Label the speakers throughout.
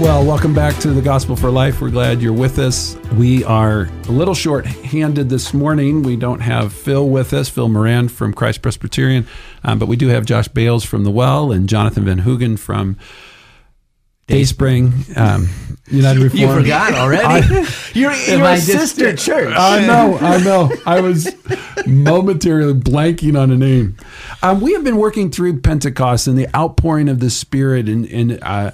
Speaker 1: Well, welcome back to the Gospel for Life. We're glad you're with us. We are a little short handed this morning. We don't have Phil with us, Phil Moran from Christ Presbyterian, um, but we do have Josh Bales from The Well and Jonathan Van Hugen from Dayspring um, United Reformed.
Speaker 2: You forgot already?
Speaker 3: I, you're you're a sister just, church.
Speaker 1: I know, I know. I was momentarily blanking on a name. Um, we have been working through Pentecost and the outpouring of the Spirit and, and uh,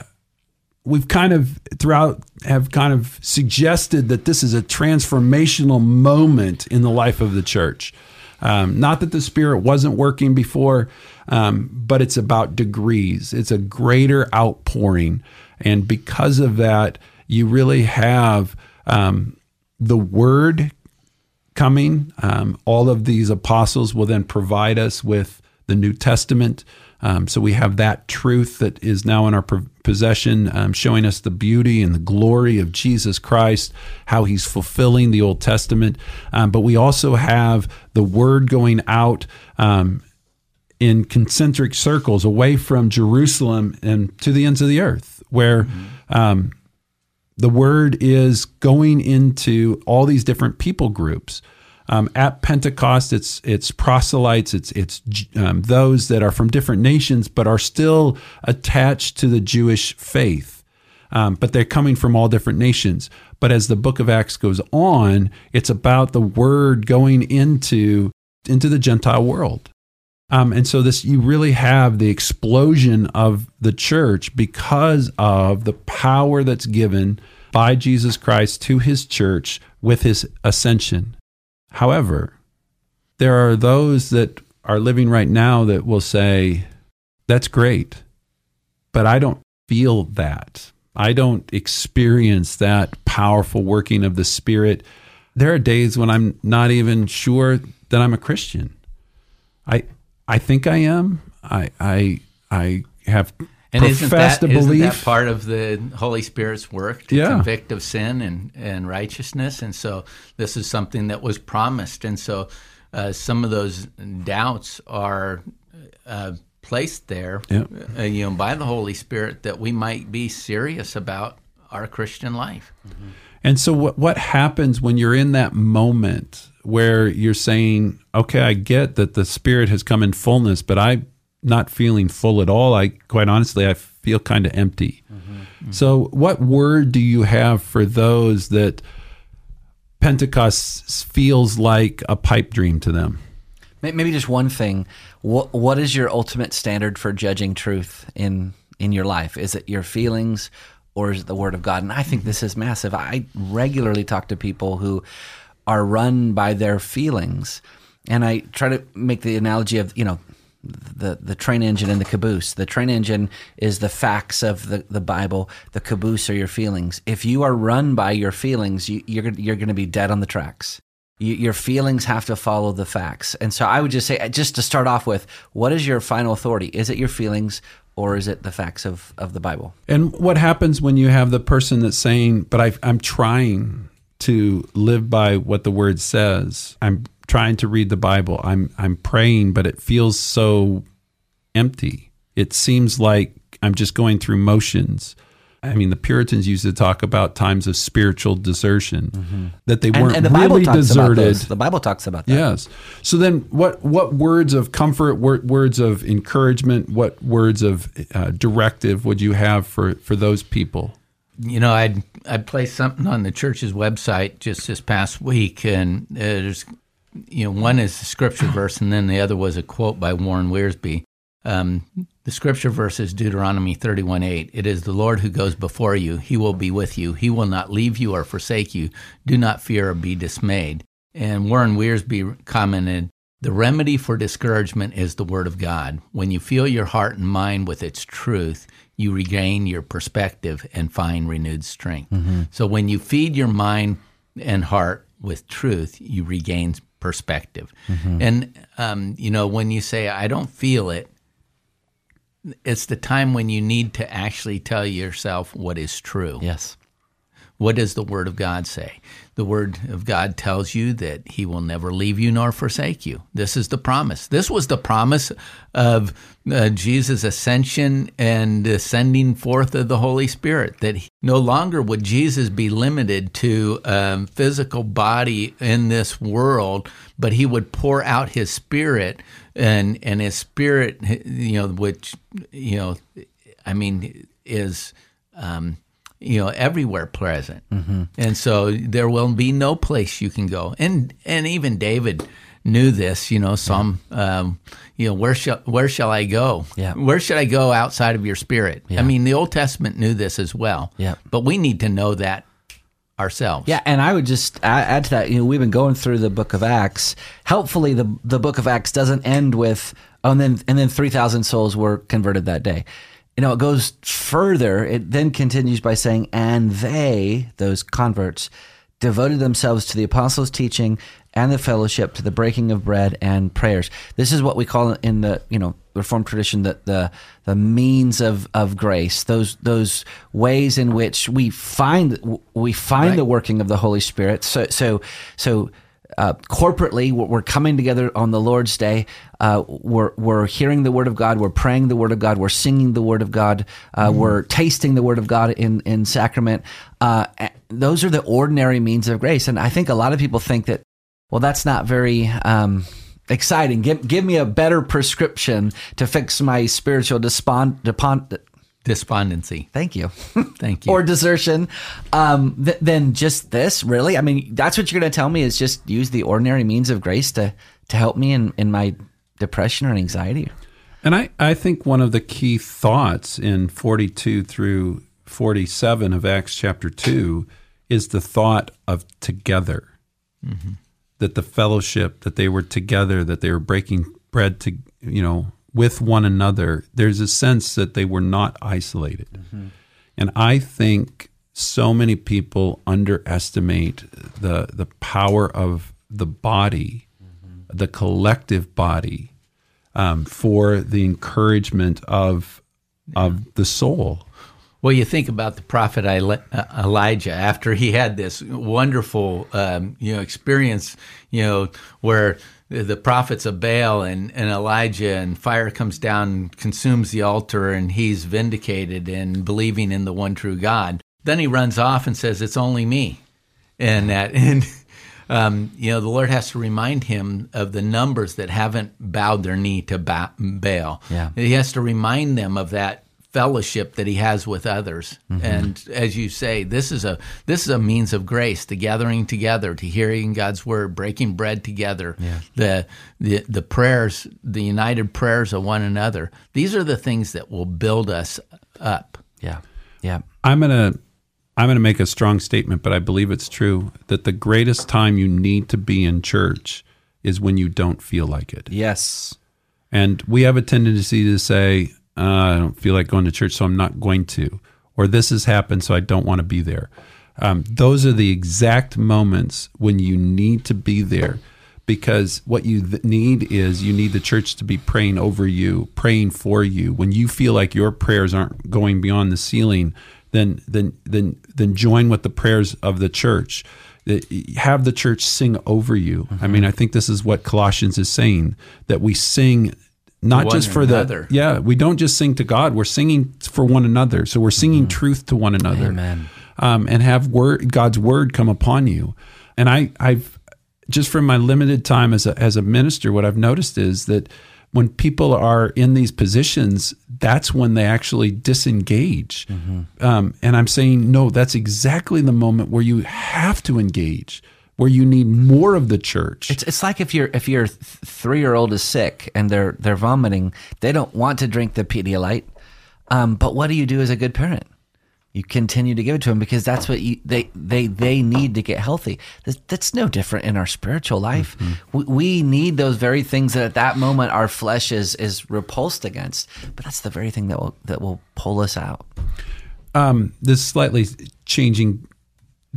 Speaker 1: we've kind of throughout have kind of suggested that this is a transformational moment in the life of the church. Um, not that the Spirit wasn't working before, um, but it's about degrees. It's a greater outpouring. And because of that, you really have um, the Word coming. Um, all of these apostles will then provide us with the New Testament. Um, so we have that truth that is now in our possession, um, showing us the beauty and the glory of Jesus Christ, how he's fulfilling the Old Testament. Um, but we also have the word going out um, in concentric circles away from Jerusalem and to the ends of the earth, where mm-hmm. the word is going into all these different people groups. Um, at Pentecost, it's it's proselytes, it's it's um, those that are from different nations but are still attached to the Jewish faith, um, but they're coming from all different nations. But as the Book of Acts goes on, it's about the word going into into the Gentile world. Um, and so this you really have the explosion of the church because of the power that's given by Jesus Christ to his church with his ascension. However, there are those that are living right now that will say, that's great, but I don't feel that. I don't experience that powerful working of the Spirit. There are days when I'm not even sure that I'm a Christian. I I think I am. I I I have
Speaker 3: and isn't that, isn't that part of the Holy Spirit's work to yeah. convict of sin and, and righteousness? And so this is something that was promised. And so uh, some of those doubts are uh, placed there, uh, you know, by the Holy Spirit that we might be serious about our Christian life.
Speaker 1: Mm-hmm. And so what what happens when you're in that moment where you're saying, okay, I get that the Spirit has come in fullness, but I not feeling full at all. I quite honestly, I feel kind of empty. Mm-hmm. Mm-hmm. So, what word do you have for those that Pentecost feels like a pipe dream to them?
Speaker 2: Maybe just one thing. What What is your ultimate standard for judging truth in in your life? Is it your feelings? Or is it the word of God? And I think this is massive. I regularly talk to people who are run by their feelings. And I try to make the analogy of, you know, the, the train engine and the caboose. The train engine is the facts of the, the Bible. The caboose are your feelings. If you are run by your feelings, you, you're, you're going to be dead on the tracks. You, your feelings have to follow the facts. And so I would just say, uh, just to start off with, what is your final authority? Is it your feelings or is it the facts of, of the Bible?
Speaker 1: And what happens when you have the person that's saying, but I, I'm trying to live by what the word says? I'm trying to read the Bible. I'm I'm praying, but it feels so empty. It seems like I'm just going through motions. I mean, the Puritans used to talk about times of spiritual desertion, mm-hmm. that they weren't and, and the really deserted.
Speaker 2: The Bible talks about that.
Speaker 1: Yes. So then, what what words of comfort, words of encouragement, what words of uh, directive would you have for for those people?
Speaker 3: You know, I'd I placed something on the church's website just this past week, and uh, there's you know, one is a scripture verse, and then the other was a quote by Warren Wiersbe. Um, The scripture verse is Deuteronomy 31 8. It is the Lord who goes before you. He will be with you. He will not leave you or forsake you. Do not fear or be dismayed. And Warren Wiersbe commented, the remedy for discouragement is the Word of God. When you fill your heart and mind with its truth, you regain your perspective and find renewed strength. Mm-hmm. So when you feed your mind and heart with truth, you regain perspective. Mm-hmm. And, um, you know, when you say, I don't feel it, it's the time when you need to actually tell yourself what is true.
Speaker 2: Yes.
Speaker 3: What does the Word of God say? The Word of God tells you that He will never leave you nor forsake you. This is the promise. This was the promise of uh, Jesus' ascension and sending forth of the Holy Spirit, that he, no longer would Jesus be limited to um, physical body in this world, but He would pour out His Spirit and, and His Spirit, you know, which, you know, I mean, is. Um, you know everywhere present. Mm-hmm. and so there will be no place you can go. And and even david knew this you know some yeah. um, you know where shall where shall i go?
Speaker 2: Yeah.
Speaker 3: where should i go outside of your spirit? Yeah. i mean the old testament knew this as well.
Speaker 2: Yeah.
Speaker 3: But we need to know that ourselves.
Speaker 2: Yeah and i would just add to that you know we've been going through the book of acts. Helpfully the the book of acts doesn't end with oh and then and then 3000 souls were converted that day you know, it goes further. It then continues by saying, and they, those converts, devoted themselves to the apostles' teaching and the fellowship, to the breaking of bread and prayers. This is what we call in the, you know, Reformed tradition that the, the means of, of grace. Those those ways in which we find we find right. the working of the Holy Spirit. So so so uh, corporately, we're coming together on the Lord's Day. Uh, we're, we're hearing the Word of God. We're praying the Word of God. We're singing the Word of God. Uh, mm. We're tasting the Word of God in, in sacrament. Uh, those are the ordinary means of grace. And I think a lot of people think that, well, that's not very. Um, exciting. Give give me a better prescription to fix my spiritual despond, depon,
Speaker 3: despondency.
Speaker 2: Thank you.
Speaker 3: Thank you.
Speaker 2: or desertion. Um, th- then just this, really? I mean, that's what you're going to tell me is just use the ordinary means of grace to, to help me in, in my depression or anxiety.
Speaker 1: And I, I think one of the key thoughts in 42 through 47 of Acts chapter 2 is the thought of together. Mm-hmm. That the fellowship, that they were together, that they were breaking bread to, you know, with one another, there's a sense that they were not isolated. Mm-hmm. And I think so many people underestimate the the power of the body. The collective body, um, for the encouragement of of the soul.
Speaker 3: Well, you think about the prophet uh, Elijah after he had this wonderful, um, you know, experience, you know, where the prophets of Baal and, and Elijah, and fire comes down and consumes the altar, and he's vindicated in believing in the one true God. Then he runs off and says, "It's only me," and that and. Um, you know, the Lord has to remind him of the numbers that haven't bowed their knee to Baal.
Speaker 2: Yeah.
Speaker 3: He has to remind them of that fellowship that he has with others. Mm-hmm. And as you say, this is a this is a means of grace, the gathering together, to hearing God's word, breaking bread together,
Speaker 2: yeah.
Speaker 3: the the the prayers, the united prayers of one another. These are the things that will build us up.
Speaker 2: Yeah. Yeah.
Speaker 1: I'm going to I'm going to make a strong statement, but I believe it's true that the greatest time you need to be in church is when you don't feel like it.
Speaker 2: Yes.
Speaker 1: And we have a tendency to say, uh, I don't feel like going to church, so I'm not going to. Or this has happened, so I don't want to be there. Um, those are the exact moments when you need to be there because what you th- need is you need the church to be praying over you, praying for you. When you feel like your prayers aren't going beyond the ceiling, then then then then join with the prayers of the church. Have the church sing over you. Mm-hmm. I mean, I think this is what Colossians is saying that we sing not just for another. the yeah we don't just sing to god we're singing for one another so we're singing mm-hmm. truth to one another
Speaker 2: Amen.
Speaker 1: Um, and have word god's word come upon you and i i've just from my limited time as a as a minister what i've noticed is that when people are in these positions that's when they actually disengage mm-hmm. um, and i'm saying no that's exactly the moment where you have to engage where you need more of the church.
Speaker 2: It's, it's like if your if your three year old is sick and they're they're vomiting, they don't want to drink the Pedialyte. Um, but what do you do as a good parent? You continue to give it to them because that's what you, they they they need to get healthy. That's, that's no different in our spiritual life. Mm-hmm. We, we need those very things that at that moment our flesh is is repulsed against. But that's the very thing that will that will pull us out.
Speaker 1: Um, this slightly changing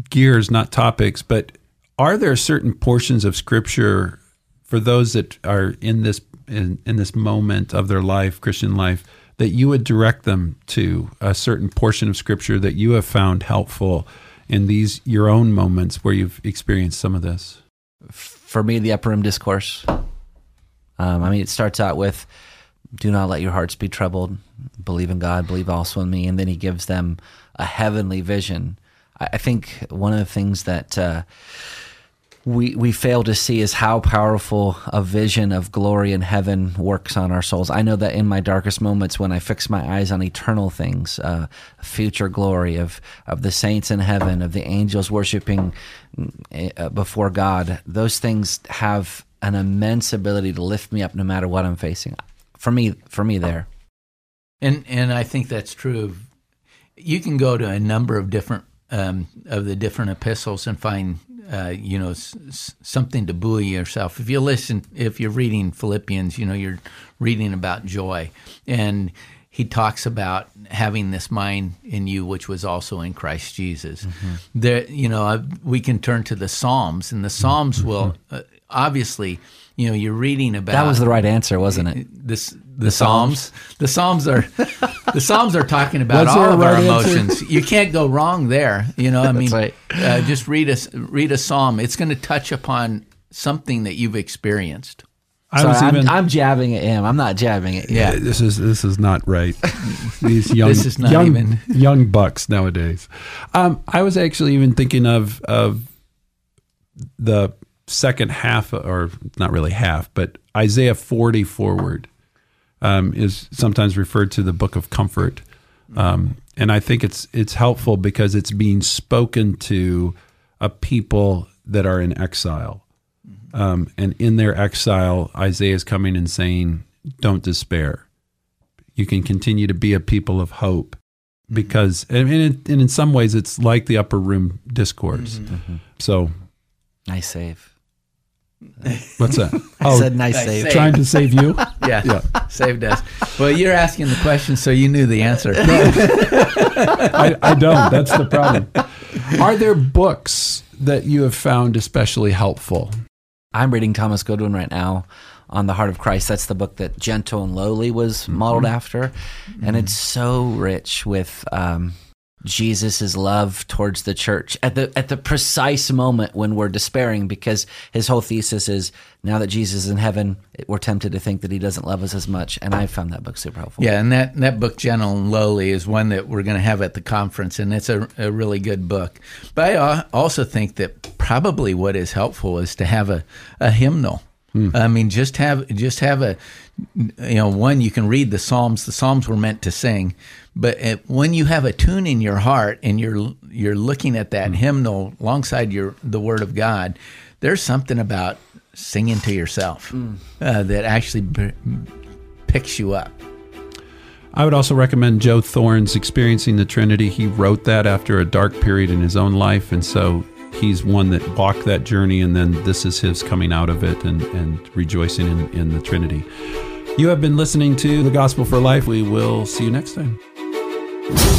Speaker 1: gears, not topics, but are there certain portions of scripture for those that are in this in, in this moment of their life, Christian life, that you would direct them to a certain portion of scripture that you have found helpful in these your own moments where you've experienced some of this?
Speaker 2: For me, the upper room discourse. Um, I mean, it starts out with, "Do not let your hearts be troubled. Believe in God. Believe also in me." And then he gives them a heavenly vision. I, I think one of the things that uh, we we fail to see is how powerful a vision of glory in heaven works on our souls. I know that in my darkest moments, when I fix my eyes on eternal things, uh, future glory of of the saints in heaven, of the angels worshiping uh, before God, those things have an immense ability to lift me up no matter what I'm facing. For me, for me, there.
Speaker 3: And and I think that's true. You can go to a number of different um, of the different epistles and find uh, you know, s- something to buoy yourself. If you listen, if you're reading Philippians, you know, you're reading about joy. And he talks about having this mind in you, which was also in Christ Jesus. Mm-hmm. There, you know, we can turn to the Psalms, and the Psalms mm-hmm. will uh, obviously, you know, you're reading about.
Speaker 2: That was the right answer, wasn't it?
Speaker 3: This the, the Psalms. Psalms. The Psalms are the Psalms are talking about all of right our emotions. You can't go wrong there. You know, I mean, right. uh, just read a read a psalm. It's going to touch upon something that you've experienced.
Speaker 2: I Sorry, I'm, even, I'm, jabbing at him. I'm not jabbing it.
Speaker 1: Yeah, this is this is not right. These young, this is not young, even young bucks nowadays. Um, I was actually even thinking of of the second half, or not really half, but Isaiah 40 forward um, is sometimes referred to the book of comfort. Um, and I think it's it's helpful because it's being spoken to a people that are in exile. Um, and in their exile, Isaiah is coming and saying, Don't despair. You can continue to be a people of hope because, and in, and in some ways, it's like the upper room discourse. Mm-hmm. So,
Speaker 2: nice save.
Speaker 1: What's that?
Speaker 2: Oh, I said nice, nice save.
Speaker 1: save. Trying to save you?
Speaker 3: yeah. yeah. Saved us. Well, you're asking the question, so you knew the answer. No.
Speaker 1: I, I don't. That's the problem. Are there books that you have found especially helpful?
Speaker 2: I'm reading Thomas Goodwin right now on the heart of Christ. That's the book that Gentle and Lowly was modeled mm-hmm. after. And it's so rich with um, Jesus' love towards the church at the at the precise moment when we're despairing because his whole thesis is now that Jesus is in heaven we're tempted to think that he doesn't love us as much and I found that book super helpful.
Speaker 3: Yeah, and that that book Gentle and Lowly is one that we're going to have at the conference and it's a, a really good book. But I also think that probably what is helpful is to have a, a hymnal. Hmm. I mean just have just have a you know one you can read the Psalms the Psalms were meant to sing but it, when you have a tune in your heart and you're you're looking at that mm. hymnal alongside your the Word of God, there's something about singing to yourself mm. uh, that actually b- picks you up.
Speaker 1: I would also recommend Joe Thorn's Experiencing the Trinity. He wrote that after a dark period in his own life, and so he's one that walked that journey, and then this is his coming out of it and, and rejoicing in, in the Trinity. You have been listening to The Gospel for Life. We will see you next time you.